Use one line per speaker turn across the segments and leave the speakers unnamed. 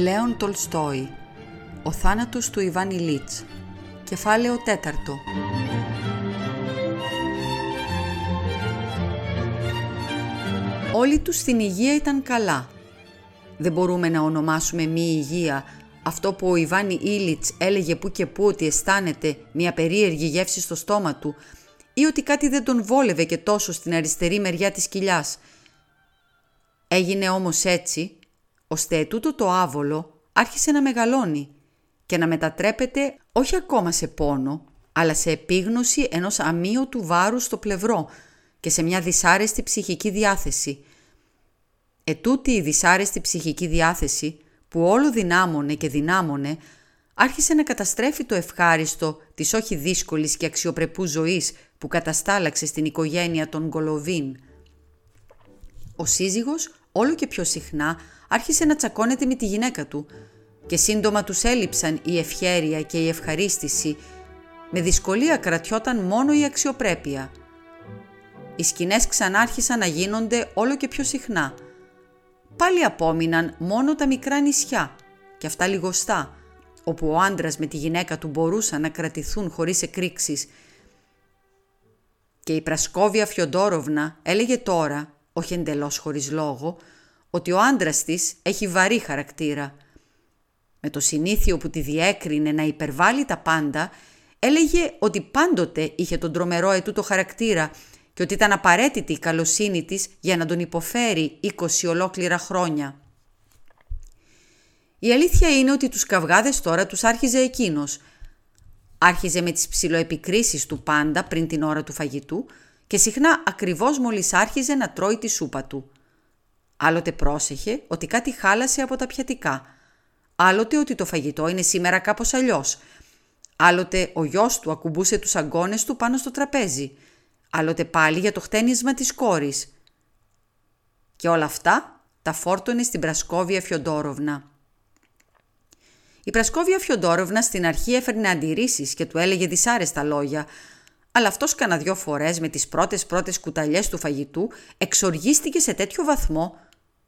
Λέων Τολστόη Ο θάνατος του Ιβάν Ηλίτς Κεφάλαιο τέταρτο Όλοι τους στην υγεία ήταν καλά. Δεν μπορούμε να ονομάσουμε μη υγεία αυτό που ο Ιβάνι Ήλιτς έλεγε που και που ότι αισθάνεται μια περίεργη γεύση στο στόμα του ή ότι κάτι δεν τον βόλευε και τόσο στην αριστερή μεριά της κοιλιάς. Έγινε όμως έτσι ώστε ετούτο το άβολο άρχισε να μεγαλώνει και να μετατρέπεται όχι ακόμα σε πόνο, αλλά σε επίγνωση ενός αμύωτου βάρους στο πλευρό και σε μια δυσάρεστη ψυχική διάθεση. Ετούτη η δυσάρεστη ψυχική διάθεση, που όλο δυνάμωνε και δυνάμωνε, άρχισε να καταστρέφει το ευχάριστο της όχι δύσκολης και αξιοπρεπού ζωής που καταστάλαξε στην οικογένεια των Γκολοβίν. Ο σύζυγος όλο και πιο συχνά άρχισε να τσακώνεται με τη γυναίκα του και σύντομα τους έλειψαν η ευχέρεια και η ευχαρίστηση. Με δυσκολία κρατιόταν μόνο η αξιοπρέπεια. Οι σκηνές ξανάρχισαν να γίνονται όλο και πιο συχνά. Πάλι απόμειναν μόνο τα μικρά νησιά και αυτά λιγοστά, όπου ο άντρας με τη γυναίκα του μπορούσαν να κρατηθούν χωρίς εκρήξεις. Και η Πρασκόβια Φιοντόροβνα έλεγε τώρα, όχι εντελώς χωρίς λόγο, ότι ο άντρας της έχει βαρύ χαρακτήρα. Με το συνήθιο που τη διέκρινε να υπερβάλλει τα πάντα, έλεγε ότι πάντοτε είχε τον τρομερό ετούτο χαρακτήρα και ότι ήταν απαραίτητη η καλοσύνη της για να τον υποφέρει 20 ολόκληρα χρόνια. Η αλήθεια είναι ότι τους καυγάδες τώρα τους άρχιζε εκείνος. Άρχιζε με τις ψηλοεπικρίσεις του πάντα πριν την ώρα του φαγητού και συχνά ακριβώς μόλις άρχιζε να τρώει τη σούπα του. Άλλοτε πρόσεχε ότι κάτι χάλασε από τα πιατικά. Άλλοτε ότι το φαγητό είναι σήμερα κάπως αλλιώς. Άλλοτε ο γιος του ακουμπούσε τους αγκώνες του πάνω στο τραπέζι. Άλλοτε πάλι για το χτένισμα της κόρης. Και όλα αυτά τα φόρτωνε στην Πρασκόβια Φιοντόροβνα. Η Πρασκόβια Φιοντόροβνα στην αρχή έφερνε αντιρρήσεις και του έλεγε δυσάρεστα λόγια, αλλά αυτός κανένα δυο φορές με τις πρώτες πρώτες κουταλιές του φαγητού εξοργίστηκε σε τέτοιο βαθμό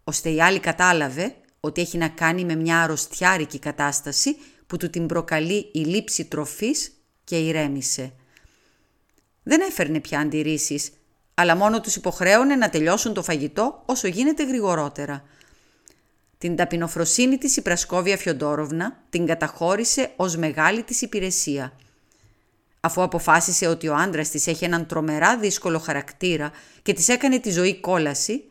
ώστε η άλλη κατάλαβε ότι έχει να κάνει με μια αρρωστιάρικη κατάσταση που του την προκαλεί η λήψη τροφής και ηρέμησε. Δεν έφερνε πια αντιρρήσεις, αλλά μόνο τους υποχρέωνε να τελειώσουν το φαγητό όσο γίνεται γρηγορότερα. Την ταπεινοφροσύνη της η Πρασκόβια Φιοντόροβνα την καταχώρησε ως μεγάλη της υπηρεσία. Αφού αποφάσισε ότι ο άντρας της έχει έναν τρομερά δύσκολο χαρακτήρα και της έκανε τη ζωή κόλαση,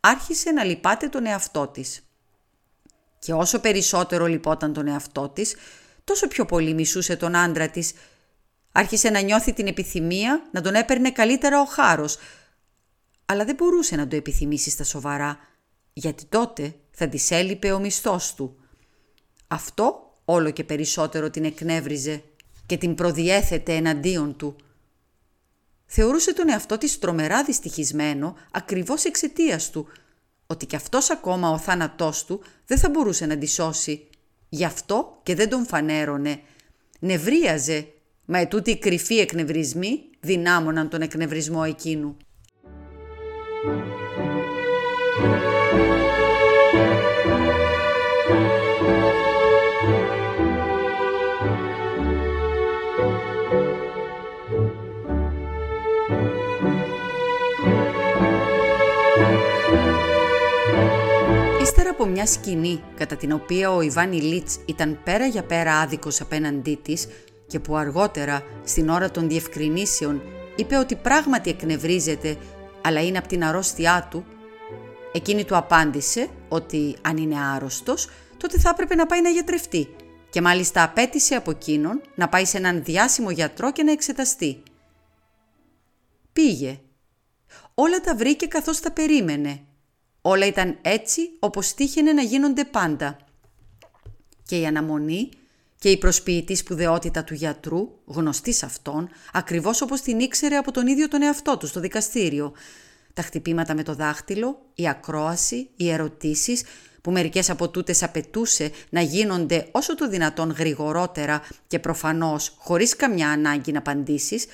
άρχισε να λυπάται τον εαυτό της. Και όσο περισσότερο λυπόταν τον εαυτό της, τόσο πιο πολύ μισούσε τον άντρα της. Άρχισε να νιώθει την επιθυμία να τον έπαιρνε καλύτερα ο χάρος, αλλά δεν μπορούσε να το επιθυμήσει στα σοβαρά, γιατί τότε θα της έλειπε ο μισθός του. Αυτό όλο και περισσότερο την εκνεύριζε και την προδιέθετε εναντίον του – θεωρούσε τον εαυτό της τρομερά δυστυχισμένο ακριβώς εξαιτίας του, ότι κι αυτός ακόμα ο θάνατός του δεν θα μπορούσε να τη σώσει. Γι' αυτό και δεν τον φανέρωνε. Νευρίαζε, μα ετούτοι οι κρυφοί εκνευρισμοί δυνάμωναν τον εκνευρισμό εκείνου. Από μια σκηνή κατά την οποία ο Ιβάν Ηλίτς ήταν πέρα για πέρα άδικος απέναντί της και που αργότερα, στην ώρα των διευκρινήσεων, είπε ότι πράγματι εκνευρίζεται, αλλά είναι από την αρρώστιά του, εκείνη του απάντησε ότι αν είναι άρρωστος, τότε θα έπρεπε να πάει να γιατρευτεί και μάλιστα απέτησε από εκείνον να πάει σε έναν διάσημο γιατρό και να εξεταστεί. Πήγε. Όλα τα βρήκε καθώς τα περίμενε Όλα ήταν έτσι όπως τύχαινε να γίνονται πάντα. Και η αναμονή και η προσποιητή σπουδαιότητα του γιατρού, γνωστής σε αυτόν, ακριβώς όπως την ήξερε από τον ίδιο τον εαυτό του στο δικαστήριο. Τα χτυπήματα με το δάχτυλο, η ακρόαση, οι ερωτήσεις, που μερικές από τούτες απαιτούσε να γίνονται όσο το δυνατόν γρηγορότερα και προφανώς χωρίς καμιά ανάγκη να απαντήσεις,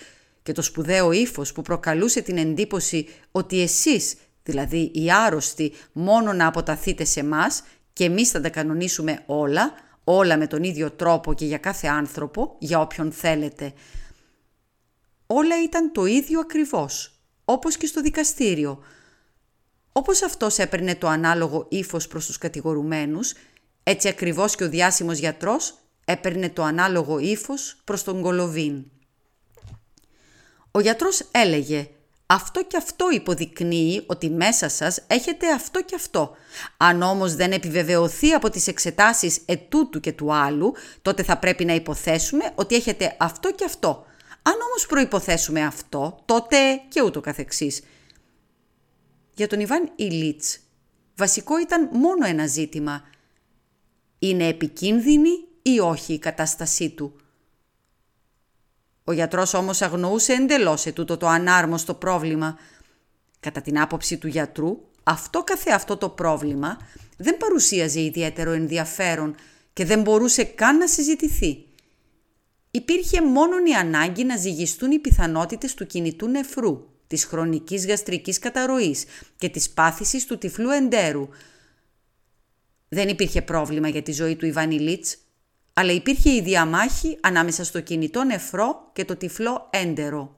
και το σπουδαίο ύφος που προκαλούσε την εντύπωση ότι εσείς δηλαδή οι άρρωστοι μόνο να αποταθείτε σε μας και εμείς θα τα κανονίσουμε όλα, όλα με τον ίδιο τρόπο και για κάθε άνθρωπο, για όποιον θέλετε. Όλα ήταν το ίδιο ακριβώς, όπως και στο δικαστήριο. Όπως αυτός έπαιρνε το ανάλογο ύφος προς τους κατηγορουμένους, έτσι ακριβώς και ο διάσημος γιατρός έπαιρνε το ανάλογο ύφος προς τον Κολοβίν. Ο γιατρός έλεγε «Αυτό και αυτό υποδεικνύει ότι μέσα σας έχετε αυτό και αυτό. Αν όμως δεν επιβεβαιωθεί από τις εξετάσεις ετούτου και του άλλου, τότε θα πρέπει να υποθέσουμε ότι έχετε αυτό και αυτό. Αν όμως προϋποθέσουμε αυτό, τότε και ούτω καθεξής». Για τον Ιβάν Ηλίτς, βασικό ήταν μόνο ένα ζήτημα. Είναι επικίνδυνη ή όχι η κατάστασή του; Ο γιατρός όμως αγνοούσε εντελώς ετούτο το ανάρμοστο πρόβλημα. Κατά την άποψη του γιατρού, αυτό καθε το πρόβλημα δεν παρουσίαζε ιδιαίτερο ενδιαφέρον και δεν μπορούσε καν να συζητηθεί. Υπήρχε μόνον η ανάγκη να ζυγιστούν οι πιθανότητες του κινητού νεφρού, της χρονικής γαστρικής καταρροής και της πάθησης του τυφλού εντέρου. Δεν υπήρχε πρόβλημα για τη ζωή του Ιβανιλίτς, αλλά υπήρχε η διαμάχη ανάμεσα στο κινητό νεφρό και το τυφλό έντερο.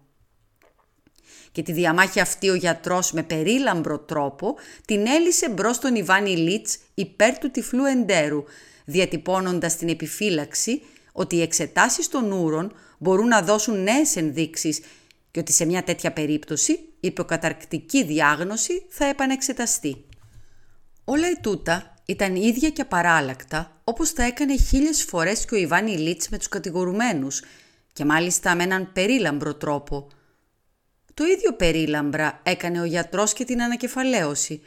Και τη διαμάχη αυτή ο γιατρός με περίλαμπρο τρόπο την έλυσε μπρος τον Ιβάνι Λίτς υπέρ του τυφλού εντέρου, διατυπώνοντας την επιφύλαξη ότι οι εξετάσεις των ούρων μπορούν να δώσουν νέες ενδείξεις και ότι σε μια τέτοια περίπτωση η προκαταρκτική διάγνωση θα επανεξεταστεί. Όλα τούτα ήταν ίδια και παράλλακτα όπως τα έκανε χίλιες φορές και ο Ιβάνι Λίτς με τους κατηγορουμένους και μάλιστα με έναν περίλαμπρο τρόπο. Το ίδιο περίλαμπρα έκανε ο γιατρός και την ανακεφαλαίωση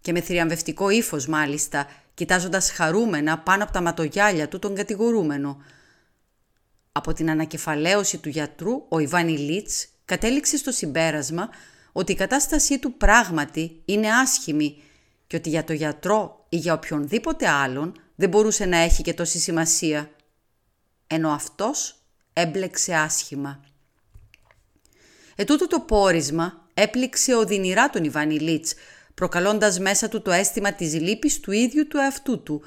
και με θριαμβευτικό ύφος μάλιστα, κοιτάζοντας χαρούμενα πάνω από τα ματογιάλια του τον κατηγορούμενο. Από την ανακεφαλαίωση του γιατρού, ο Ιβάνι Λίτς κατέληξε στο συμπέρασμα ότι η κατάστασή του πράγματι είναι άσχημη και ότι για το γιατρό ή για οποιονδήποτε άλλον δεν μπορούσε να έχει και τόση σημασία, ενώ αυτός έμπλεξε άσχημα. Ετούτο το πόρισμα έπληξε οδυνηρά τον Ιβάνι Λίτς, προκαλώντας μέσα του το αίσθημα της λύπης του ίδιου του εαυτού του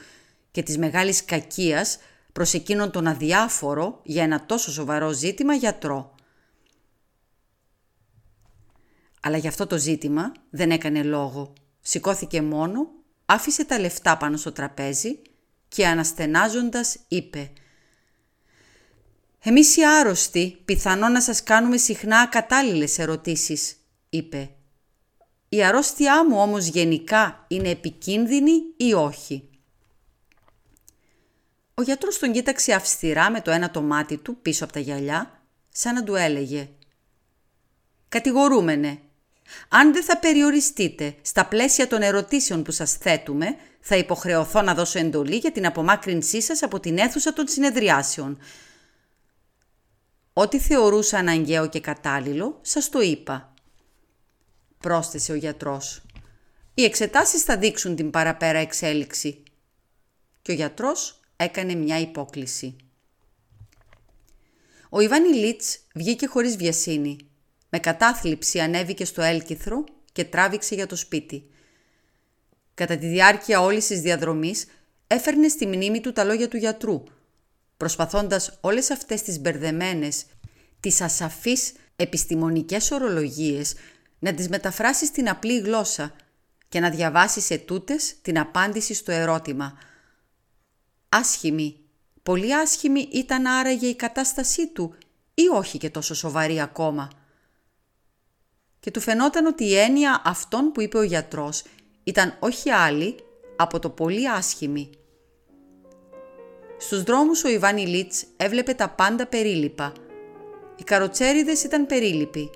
και της μεγάλης κακίας προς εκείνον τον αδιάφορο για ένα τόσο σοβαρό ζήτημα γιατρό. Αλλά για αυτό το ζήτημα δεν έκανε λόγο. Σηκώθηκε μόνο, άφησε τα λεφτά πάνω στο τραπέζι και αναστενάζοντας είπε «Εμείς οι άρρωστοι πιθανό να σας κάνουμε συχνά ακατάλληλες ερωτήσεις», είπε. «Η αρρώστιά μου όμως γενικά είναι επικίνδυνη ή όχι». Ο γιατρός τον κοίταξε αυστηρά με το ένα το μάτι του πίσω από τα γυαλιά, σαν να του έλεγε «Κατηγορούμενε, αν δεν θα περιοριστείτε στα πλαίσια των ερωτήσεων που σας θέτουμε, θα υποχρεωθώ να δώσω εντολή για την απομάκρυνσή σας από την αίθουσα των συνεδριάσεων. Ό,τι θεωρούσα αναγκαίο και κατάλληλο, σας το είπα. Πρόσθεσε ο γιατρός. Οι εξετάσεις θα δείξουν την παραπέρα εξέλιξη. Και ο γιατρός έκανε μια υπόκληση. Ο Ιβάνι Λίτς βγήκε χωρίς βιασύνη. Με κατάθλιψη ανέβηκε στο έλκυθρο και τράβηξε για το σπίτι. Κατά τη διάρκεια όλης της διαδρομής έφερνε στη μνήμη του τα λόγια του γιατρού, προσπαθώντας όλες αυτές τις μπερδεμένες, τις ασαφείς επιστημονικές ορολογίες να τις μεταφράσει στην απλή γλώσσα και να διαβάσει σε τούτες την απάντηση στο ερώτημα. Άσχημη, πολύ άσχημη ήταν άραγε η κατάστασή του ή όχι και τόσο σοβαρή ακόμα. Και του φαινόταν ότι η έννοια αυτών που είπε ο γιατρός ήταν όχι άλλη από το πολύ άσχημη. Στους δρόμους ο Ιβάνι Λίτς έβλεπε τα πάντα περίλοιπα. Οι καροτσέριδες ήταν περίλοιποι.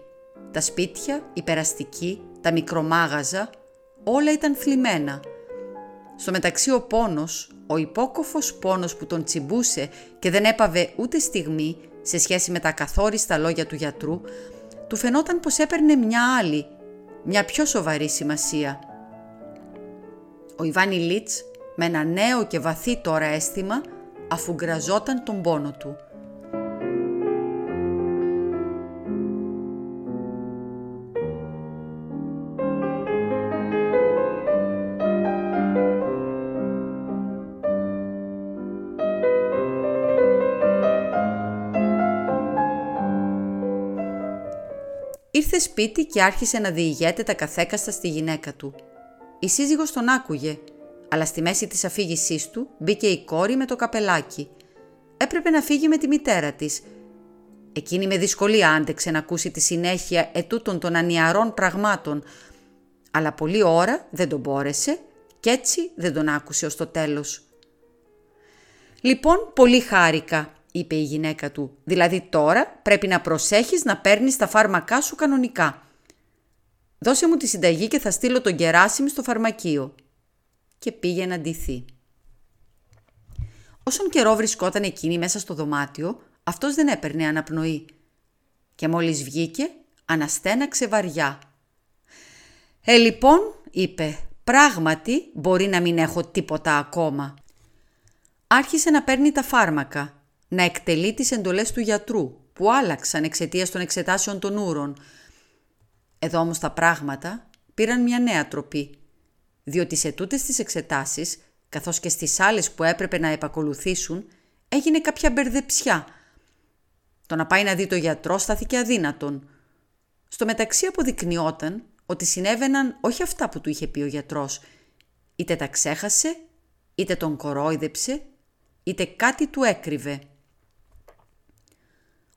Τα σπίτια, οι περαστικοί, τα μικρομάγαζα, όλα ήταν θλιμμένα. Στο μεταξύ ο πόνος, ο υπόκοφος πόνος που τον τσιμπούσε και δεν έπαβε ούτε στιγμή σε σχέση με τα καθόριστα λόγια του γιατρού, του φαινόταν πως έπαιρνε μια άλλη, μια πιο σοβαρή σημασία – ο Ιβάνι Λίτς με ένα νέο και βαθύ τώρα αίσθημα αφού γκραζόταν τον πόνο του. Ήρθε σπίτι και άρχισε να διηγέται τα καθέκαστα στη γυναίκα του. Η σύζυγος τον άκουγε, αλλά στη μέση της αφήγησής του μπήκε η κόρη με το καπελάκι. Έπρεπε να φύγει με τη μητέρα της. Εκείνη με δυσκολία άντεξε να ακούσει τη συνέχεια ετούτων των ανιαρών πραγμάτων, αλλά πολλή ώρα δεν τον μπόρεσε και έτσι δεν τον άκουσε ως το τέλος. «Λοιπόν, πολύ χάρηκα», είπε η γυναίκα του. «Δηλαδή τώρα πρέπει να προσέχεις να παίρνεις τα φάρμακά σου κανονικά. Δώσε μου τη συνταγή και θα στείλω τον Γεράσιμη στο φαρμακείο». Και πήγε να ντυθεί. Όσον καιρό βρισκόταν εκείνη μέσα στο δωμάτιο, αυτός δεν έπαιρνε αναπνοή. Και μόλις βγήκε, αναστέναξε βαριά. «Ε, λοιπόν», είπε, «πράγματι μπορεί να μην έχω τίποτα ακόμα». Άρχισε να παίρνει τα φάρμακα, να εκτελεί τις εντολές του γιατρού, που άλλαξαν εξαιτίας των εξετάσεων των ούρων. Εδώ όμως τα πράγματα πήραν μια νέα τροπή, διότι σε τούτες τις εξετάσεις, καθώς και στις άλλες που έπρεπε να επακολουθήσουν, έγινε κάποια μπερδεψιά. Το να πάει να δει το γιατρό στάθηκε αδύνατον. Στο μεταξύ αποδεικνυόταν ότι συνέβαιναν όχι αυτά που του είχε πει ο γιατρός, είτε τα ξέχασε, είτε τον κορόιδεψε, είτε κάτι του έκρυβε.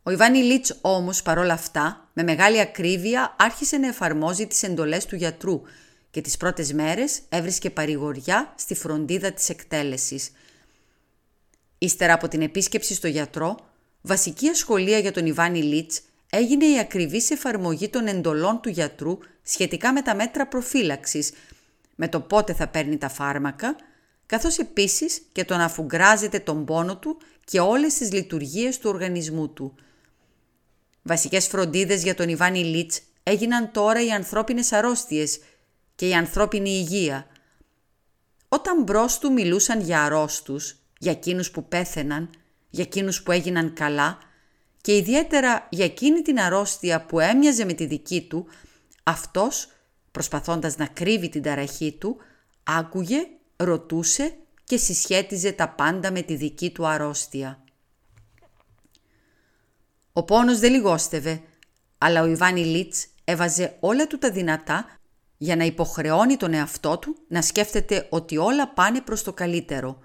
Ο Ιβάνι Λίτς όμως παρόλα αυτά με μεγάλη ακρίβεια άρχισε να εφαρμόζει τις εντολές του γιατρού και τις πρώτες μέρες έβρισκε παρηγοριά στη φροντίδα της εκτέλεσης. Ύστερα από την επίσκεψη στο γιατρό, βασική ασχολία για τον Ιβάνι Λίτς έγινε η ακριβής εφαρμογή των εντολών του γιατρού σχετικά με τα μέτρα προφύλαξης, με το πότε θα παίρνει τα φάρμακα, καθώς επίσης και το να αφουγκράζεται τον πόνο του και όλες τις λειτουργίες του οργανισμού του. Βασικές φροντίδες για τον Ιβάνι Λίτς έγιναν τώρα οι ανθρώπινες αρρώστιες και η ανθρώπινη υγεία. Όταν μπρος του μιλούσαν για αρρώστους, για εκείνους που πέθαιναν, για εκείνους που έγιναν καλά και ιδιαίτερα για εκείνη την αρρώστια που έμοιαζε με τη δική του, αυτός, προσπαθώντας να κρύβει την ταραχή του, άκουγε, ρωτούσε και συσχέτιζε τα πάντα με τη δική του αρρώστια. Ο πόνος δεν λιγόστευε, αλλά ο Ιβάνι Λίτς έβαζε όλα του τα δυνατά για να υποχρεώνει τον εαυτό του να σκέφτεται ότι όλα πάνε προς το καλύτερο.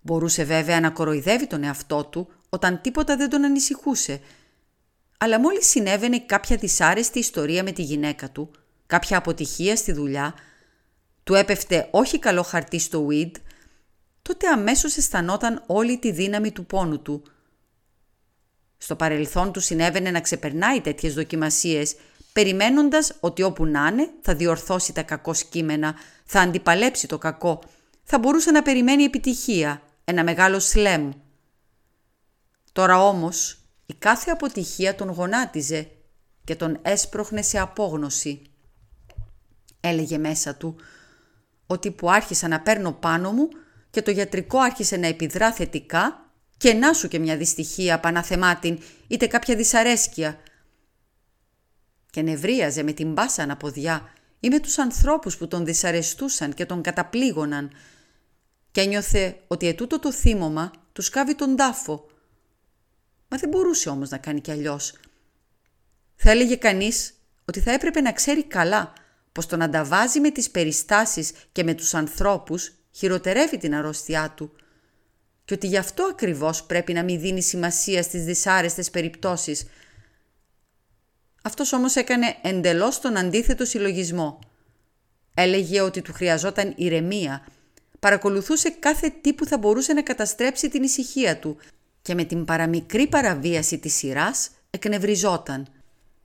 Μπορούσε βέβαια να κοροϊδεύει τον εαυτό του όταν τίποτα δεν τον ανησυχούσε, αλλά μόλις συνέβαινε κάποια δυσάρεστη ιστορία με τη γυναίκα του, κάποια αποτυχία στη δουλειά, του έπεφτε όχι καλό χαρτί στο weed, τότε αμέσως αισθανόταν όλη τη δύναμη του πόνου του – στο παρελθόν του συνέβαινε να ξεπερνάει τέτοιες δοκιμασίες, περιμένοντας ότι όπου να είναι θα διορθώσει τα κακό σκήμενα, θα αντιπαλέψει το κακό, θα μπορούσε να περιμένει επιτυχία, ένα μεγάλο σλέμ. Τώρα όμως η κάθε αποτυχία τον γονάτιζε και τον έσπροχνε σε απόγνωση. Έλεγε μέσα του ότι που άρχισα να παίρνω πάνω μου και το γιατρικό άρχισε να επιδρά θετικά, και να σου και μια δυστυχία παναθεμάτιν, είτε κάποια δυσαρέσκεια. Και νευρίαζε με την μπάσα αναποδιά ή με τους ανθρώπους που τον δυσαρεστούσαν και τον καταπλήγωναν και ένιωθε ότι ετούτο το θύμωμα τους σκάβει τον τάφο. Μα δεν μπορούσε όμως να κάνει κι αλλιώς. Θα έλεγε κανείς ότι θα έπρεπε να ξέρει καλά πως το να τα βάζει με τις περιστάσεις και με τους ανθρώπους χειροτερεύει την αρρώστιά του – και ότι γι' αυτό ακριβώς πρέπει να μην δίνει σημασία στις δυσάρεστες περιπτώσεις. Αυτός όμως έκανε εντελώς τον αντίθετο συλλογισμό. Έλεγε ότι του χρειαζόταν ηρεμία, παρακολουθούσε κάθε τι που θα μπορούσε να καταστρέψει την ησυχία του και με την παραμικρή παραβίαση της σειράς εκνευριζόταν.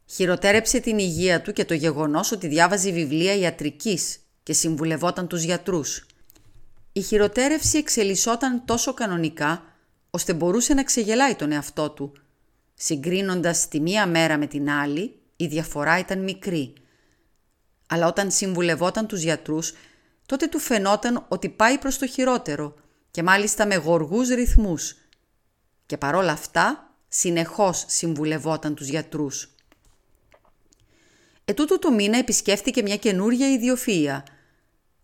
Χειροτέρεψε την υγεία του και το γεγονός ότι διάβαζε βιβλία ιατρικής και συμβουλευόταν τους γιατρούς. Η χειροτέρευση εξελισσόταν τόσο κανονικά, ώστε μπορούσε να ξεγελάει τον εαυτό του. Συγκρίνοντας τη μία μέρα με την άλλη, η διαφορά ήταν μικρή. Αλλά όταν συμβουλευόταν τους γιατρούς, τότε του φαινόταν ότι πάει προς το χειρότερο και μάλιστα με γοργούς ρυθμούς. Και παρόλα αυτά, συνεχώς συμβουλευόταν τους γιατρούς. Ετούτο το μήνα επισκέφθηκε μια καινούρια ιδιοφυΐα.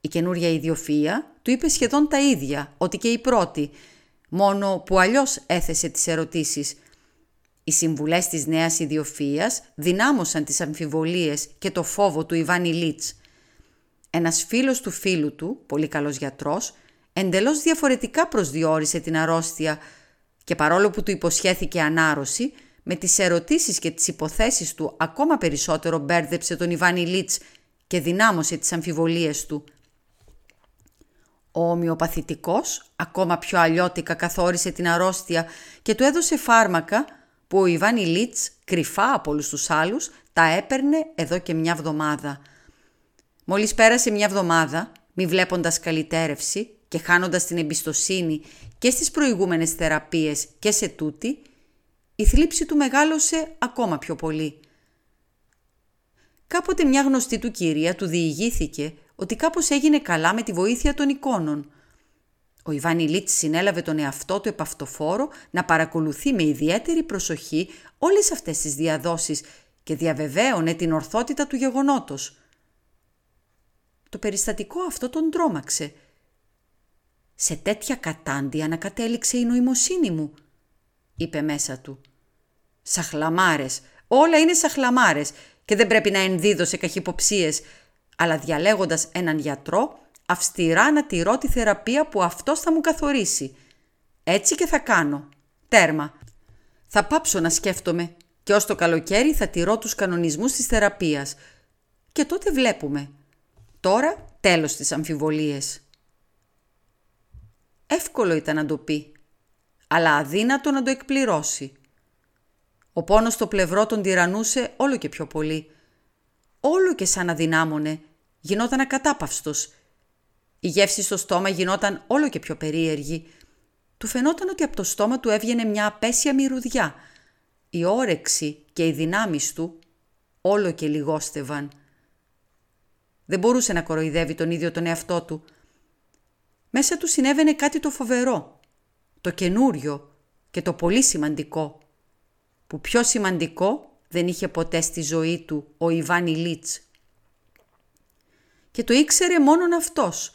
Η καινούρια ιδιοφυΐα του είπε σχεδόν τα ίδια, ότι και η πρώτη, μόνο που αλλιώς έθεσε τις ερωτήσεις. Οι συμβουλές της νέας ιδιοφύειας δυνάμωσαν τις αμφιβολίες και το φόβο του Ιβάν Ηλίτς. Ένας φίλος του φίλου του, πολύ καλός γιατρός, εντελώς διαφορετικά προσδιορίσε την αρρώστια και παρόλο που του υποσχέθηκε ανάρρωση, με τις ερωτήσεις και τις υποθέσεις του ακόμα περισσότερο μπέρδεψε τον Ιβάν Ηλίτς και δυνάμωσε τις αμφιβολίες του. Ο ομοιοπαθητικός ακόμα πιο αλλιώτικα καθόρισε την αρρώστια και του έδωσε φάρμακα που ο Ιβάν Ηλίτς κρυφά από όλους τους άλλους τα έπαιρνε εδώ και μια εβδομάδα. Μόλις πέρασε μια εβδομάδα, μη βλέποντας καλυτέρευση και χάνοντας την εμπιστοσύνη και στις προηγούμενες θεραπείες και σε τούτη, η θλίψη του μεγάλωσε ακόμα πιο πολύ. Κάποτε μια γνωστή του κυρία του διηγήθηκε ότι κάπως έγινε καλά με τη βοήθεια των εικόνων. Ο Ιβάν Ηλίτς συνέλαβε τον εαυτό του επαυτοφόρο να παρακολουθεί με ιδιαίτερη προσοχή όλες αυτές τις διαδόσεις και διαβεβαίωνε την ορθότητα του γεγονότος. Το περιστατικό αυτό τον τρόμαξε. «Σε τέτοια κατάντια να κατέληξε η νοημοσύνη μου», είπε μέσα του. «Σαχλαμάρες, όλα είναι σαχλαμάρες και δεν πρέπει να ενδίδω σε καχυποψίες, αλλά διαλέγοντας έναν γιατρό, αυστηρά να τηρώ τη θεραπεία που αυτός θα μου καθορίσει. Έτσι και θα κάνω. Τέρμα. Θα πάψω να σκέφτομαι και ως το καλοκαίρι θα τηρώ τους κανονισμούς της θεραπείας. Και τότε βλέπουμε. Τώρα τέλος της αμφιβολίες. Εύκολο ήταν να το πει, αλλά αδύνατο να το εκπληρώσει. Ο πόνος στο πλευρό τον τυραννούσε όλο και πιο πολύ. Όλο και σαν αδυνάμωνε, γινόταν ακατάπαυστος. Η γεύση στο στόμα γινόταν όλο και πιο περίεργη. Του φαινόταν ότι από το στόμα του έβγαινε μια απέσια μυρουδιά. Η όρεξη και οι δυνάμεις του όλο και λιγόστευαν. Δεν μπορούσε να κοροϊδεύει τον ίδιο τον εαυτό του. Μέσα του συνέβαινε κάτι το φοβερό, το καινούριο και το πολύ σημαντικό, που πιο σημαντικό δεν είχε ποτέ στη ζωή του ο Ιβάν Ηλίτς. Και το ήξερε μόνον αυτός,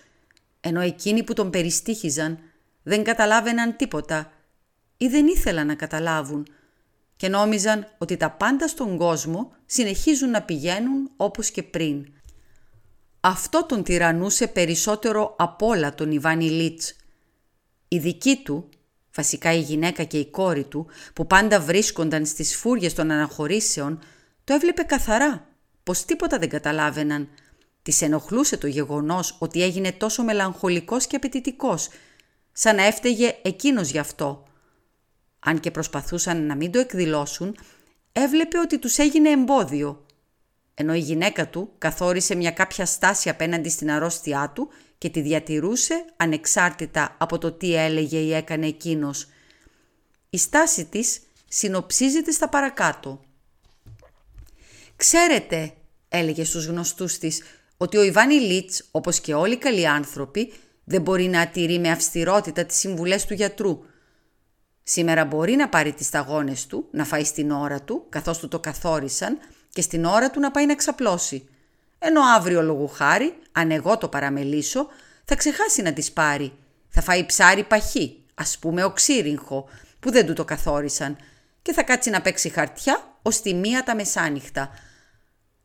ενώ εκείνοι που τον περιστήχιζαν δεν καταλάβαιναν τίποτα ή δεν ήθελαν να καταλάβουν και νόμιζαν ότι τα πάντα στον κόσμο συνεχίζουν να πηγαίνουν όπως και πριν. Αυτό τον τυραννούσε περισσότερο από όλα τον Ιβάν Ηλίτς. Η δική του, βασικά η γυναίκα και η κόρη του, που πάντα βρίσκονταν στις φούριες των αναχωρήσεων, το έβλεπε καθαρά, πως τίποτα δεν καταλάβαιναν. Της ενοχλούσε το γεγονός ότι έγινε τόσο μελαγχολικός και απαιτητικός, σαν να έφταιγε εκείνος γι' αυτό. Αν και προσπαθούσαν να μην το εκδηλώσουν, έβλεπε ότι τους έγινε εμπόδιο ενώ η γυναίκα του καθόρισε μια κάποια στάση απέναντι στην αρρώστιά του και τη διατηρούσε ανεξάρτητα από το τι έλεγε ή έκανε εκείνος. Η στάση της συνοψίζεται στα παρακάτω. «Ξέρετε», έλεγε στους γνωστούς της, «ότι ο Ιβάνι Λίτς, όπως και όλοι οι καλοί άνθρωποι, δεν μπορεί να ατηρεί με αυστηρότητα τις συμβουλές του γιατρού. Σήμερα μπορεί να πάρει τις σταγόνες του, να φάει στην ώρα του, καθώς του το καθόρισαν, και στην ώρα του να πάει να ξαπλώσει. Ενώ αύριο λόγου χάρη, αν εγώ το παραμελήσω, θα ξεχάσει να τις πάρει. Θα φάει ψάρι παχύ, ας πούμε οξύριγχο, που δεν του το καθόρισαν και θα κάτσει να παίξει χαρτιά ως τη μία τα μεσάνυχτα.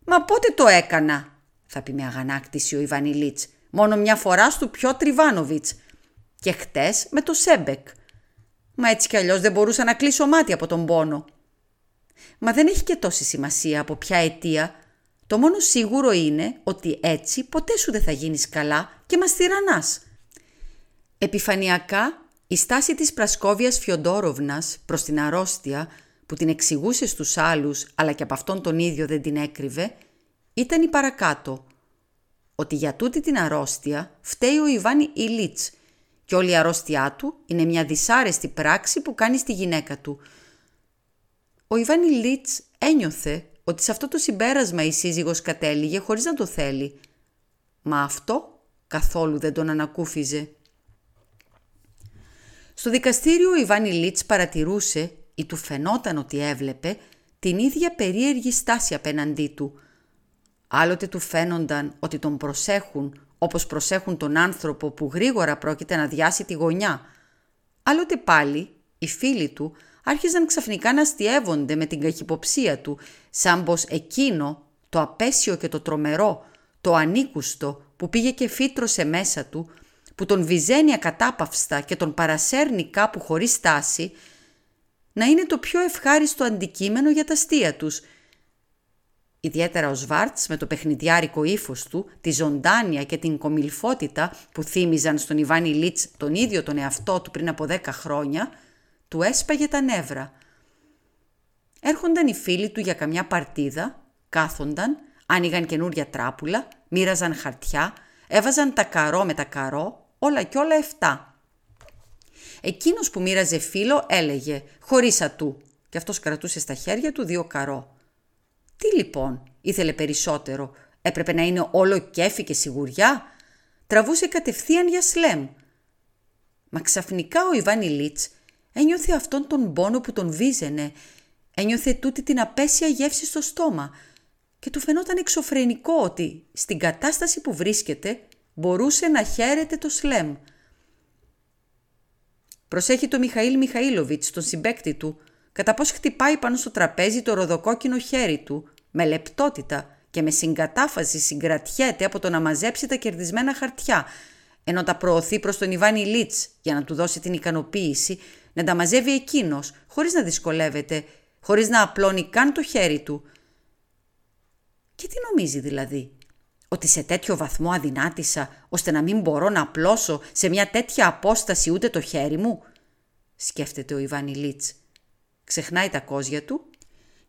«Μα πότε το έκανα» θα πει με αγανάκτηση ο Ιβάν Ιλίτς. «Μόνο μια φορά στου Πιοτρ Ιβάνοβιτς και χτες με το Σέμπεκ. Μα έτσι κι αλλιώς δεν μπορούσα να κλείσω μάτι από τον πόνο. Μα δεν έχει και τόση σημασία από ποια αιτία. Το μόνο σίγουρο είναι ότι έτσι ποτέ σου δεν θα γίνεις καλά και μας τυραννάς. Επιφανειακά, η στάση της Πρασκόβιας Φιοντόροβνας προς την αρρώστια που την εξηγούσε στους άλλους αλλά και από αυτόν τον ίδιο δεν την έκρυβε, ήταν η παρακάτω. Ότι για τούτη την αρρώστια φταίει ο Ιβάνι Ηλίτς και όλη η αρρώστιά του είναι μια δυσάρεστη πράξη που κάνει στη γυναίκα του – ο Ιβάνι Λίτς ένιωθε ότι σε αυτό το συμπέρασμα η σύζυγος κατέληγε χωρίς να το θέλει. Μα αυτό καθόλου δεν τον ανακούφιζε. Στο δικαστήριο ο Ιβάνι Λίτς παρατηρούσε ή του φαινόταν ότι έβλεπε την ίδια περίεργη στάση απέναντί του. Άλλοτε του φαίνονταν ότι τον προσέχουν όπως προσέχουν τον άνθρωπο που γρήγορα πρόκειται να διάσει τη γωνιά. Άλλοτε πάλι οι φίλοι του άρχιζαν ξαφνικά να αστιεύονται με την καχυποψία του, σαν πως εκείνο, το απέσιο και το τρομερό, το ανήκουστο που πήγε και φύτρωσε μέσα του, που τον βυζένει ακατάπαυστα και τον παρασέρνει κάπου χωρίς στάση, να είναι το πιο ευχάριστο αντικείμενο για τα αστεία τους. Ιδιαίτερα ο Σβάρτς με το παιχνιδιάρικο ύφος του, τη ζωντάνια και την κομιλφότητα που θύμιζαν στον Ιβάνι Λίτς τον ίδιο τον εαυτό του πριν από δέκα χρόνια, του έσπαγε τα νεύρα. Έρχονταν οι φίλοι του για καμιά παρτίδα, κάθονταν, άνοιγαν καινούρια τράπουλα, μοίραζαν χαρτιά, έβαζαν τα καρό με τα καρό, όλα κι όλα εφτά. Εκείνος που μοίραζε φίλο έλεγε «χωρίς ατού» και αυτός κρατούσε στα χέρια του δύο καρό. Τι λοιπόν, ήθελε περισσότερο, έπρεπε να είναι όλο κέφι και σιγουριά; Τραβούσε κατευθείαν για σλέμ. Μα ξαφνικά ο Ιβάνι Λίτς ένιωθε αυτόν τον πόνο που τον βίζαινε, ένιωθε τούτη την απέσια γεύση στο στόμα και του φαινόταν εξωφρενικό ότι στην κατάσταση που βρίσκεται μπορούσε να χαίρεται το σλέμ. Προσέχει το Μιχαήλ Μιχαήλοβιτς, τον συμπέκτη του, κατά πώς χτυπάει πάνω στο τραπέζι το ροδοκόκκινο χέρι του, με λεπτότητα και με συγκατάφαση συγκρατιέται από το να μαζέψει τα κερδισμένα χαρτιά, ενώ τα προωθεί προς τον Ιβάνι Λίτς για να του δώσει την ικανοποίηση να τα μαζεύει εκείνος, χωρίς να δυσκολεύεται, χωρίς να απλώνει καν το χέρι του. Και τι νομίζει δηλαδή, ότι σε τέτοιο βαθμό αδυνάτησα ώστε να μην μπορώ να απλώσω σε μια τέτοια απόσταση ούτε το χέρι μου, σκέφτεται ο Ιβάνι Λίτς. Ξεχνάει τα κόζια του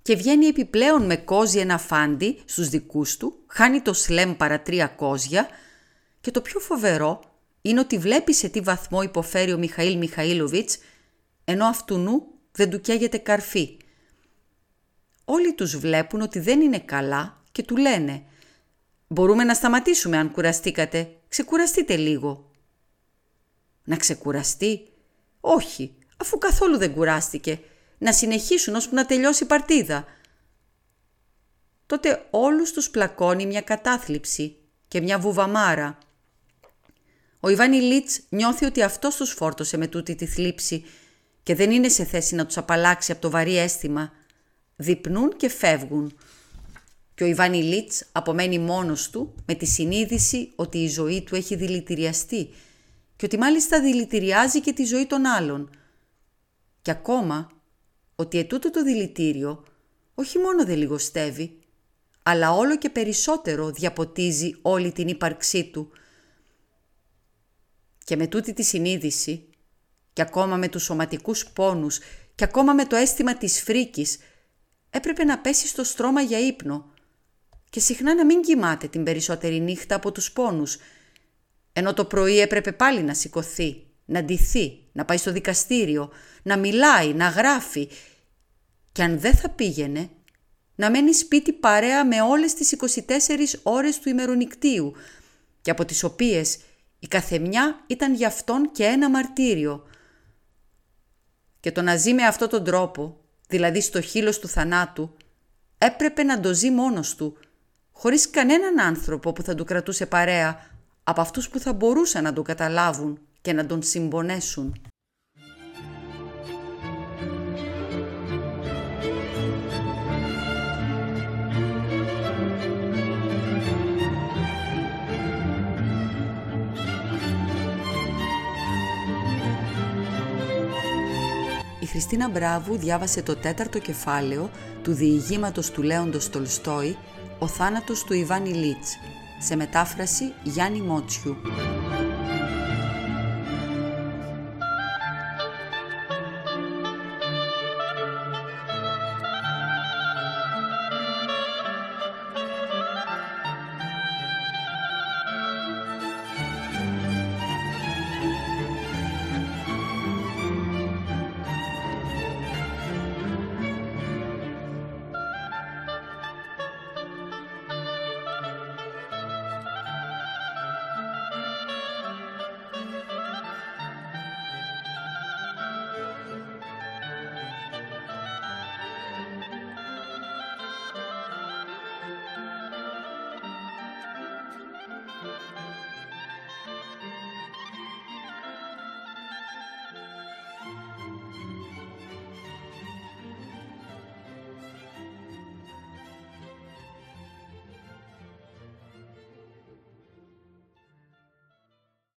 και βγαίνει επιπλέον με κόζι ένα φάντι στους δικούς του, χάνει το σλέμ παρά τρία κόζια και το πιο φοβερό είναι ότι βλέπει σε τι βαθμό υποφέρει ο Μιχαήλ Μιχαήλοβιτς ενώ αυτού δεν του καίγεται καρφί. Όλοι τους βλέπουν ότι δεν είναι καλά και του λένε «Μπορούμε να σταματήσουμε αν κουραστήκατε, ξεκουραστείτε λίγο». Να ξεκουραστεί; Όχι, αφού καθόλου δεν κουράστηκε. Να συνεχίσουν ώσπου να τελειώσει η παρτίδα. Τότε όλους τους πλακώνει μια κατάθλιψη και μια βουβαμάρα. Ο Ιβάνι Λίτς νιώθει ότι αυτός τους φόρτωσε με τούτη τη θλίψη και δεν είναι σε θέση να τους απαλλάξει από το βαρύ αίσθημα. Διπνούν και φεύγουν. Και ο Ιβάνι Λίτς απομένει μόνος του με τη συνείδηση ότι η ζωή του έχει δηλητηριαστεί και ότι μάλιστα δηλητηριάζει και τη ζωή των άλλων. Και ακόμα ότι ετούτο το δηλητήριο όχι μόνο δεν λιγοστεύει, αλλά όλο και περισσότερο διαποτίζει όλη την ύπαρξή του. Και με τούτη τη συνείδηση και ακόμα με τους σωματικούς πόνους και ακόμα με το αίσθημα της φρίκης, έπρεπε να πέσει στο στρώμα για ύπνο και συχνά να μην κοιμάται την περισσότερη νύχτα από τους πόνους, ενώ το πρωί έπρεπε πάλι να σηκωθεί, να ντυθεί, να πάει στο δικαστήριο, να μιλάει, να γράφει και αν δεν θα πήγαινε, να μένει σπίτι παρέα με όλες τις 24 ώρες του ημερονικτίου και από τις οποίες η καθεμιά ήταν για αυτόν και ένα μαρτύριο – και το να ζει με αυτόν τον τρόπο, δηλαδή στο χείλος του θανάτου, έπρεπε να το ζει μόνος του, χωρίς κανέναν άνθρωπο που θα του κρατούσε παρέα από αυτούς που θα μπορούσαν να τον καταλάβουν και να τον συμπονέσουν. Χριστίνα Μπράβου διάβασε το τέταρτο κεφάλαιο του διηγήματος του Λέοντος Τολστόη «Ο θάνατος του Ιβάνι Λίτς» σε μετάφραση Γιάννη Μότσιου.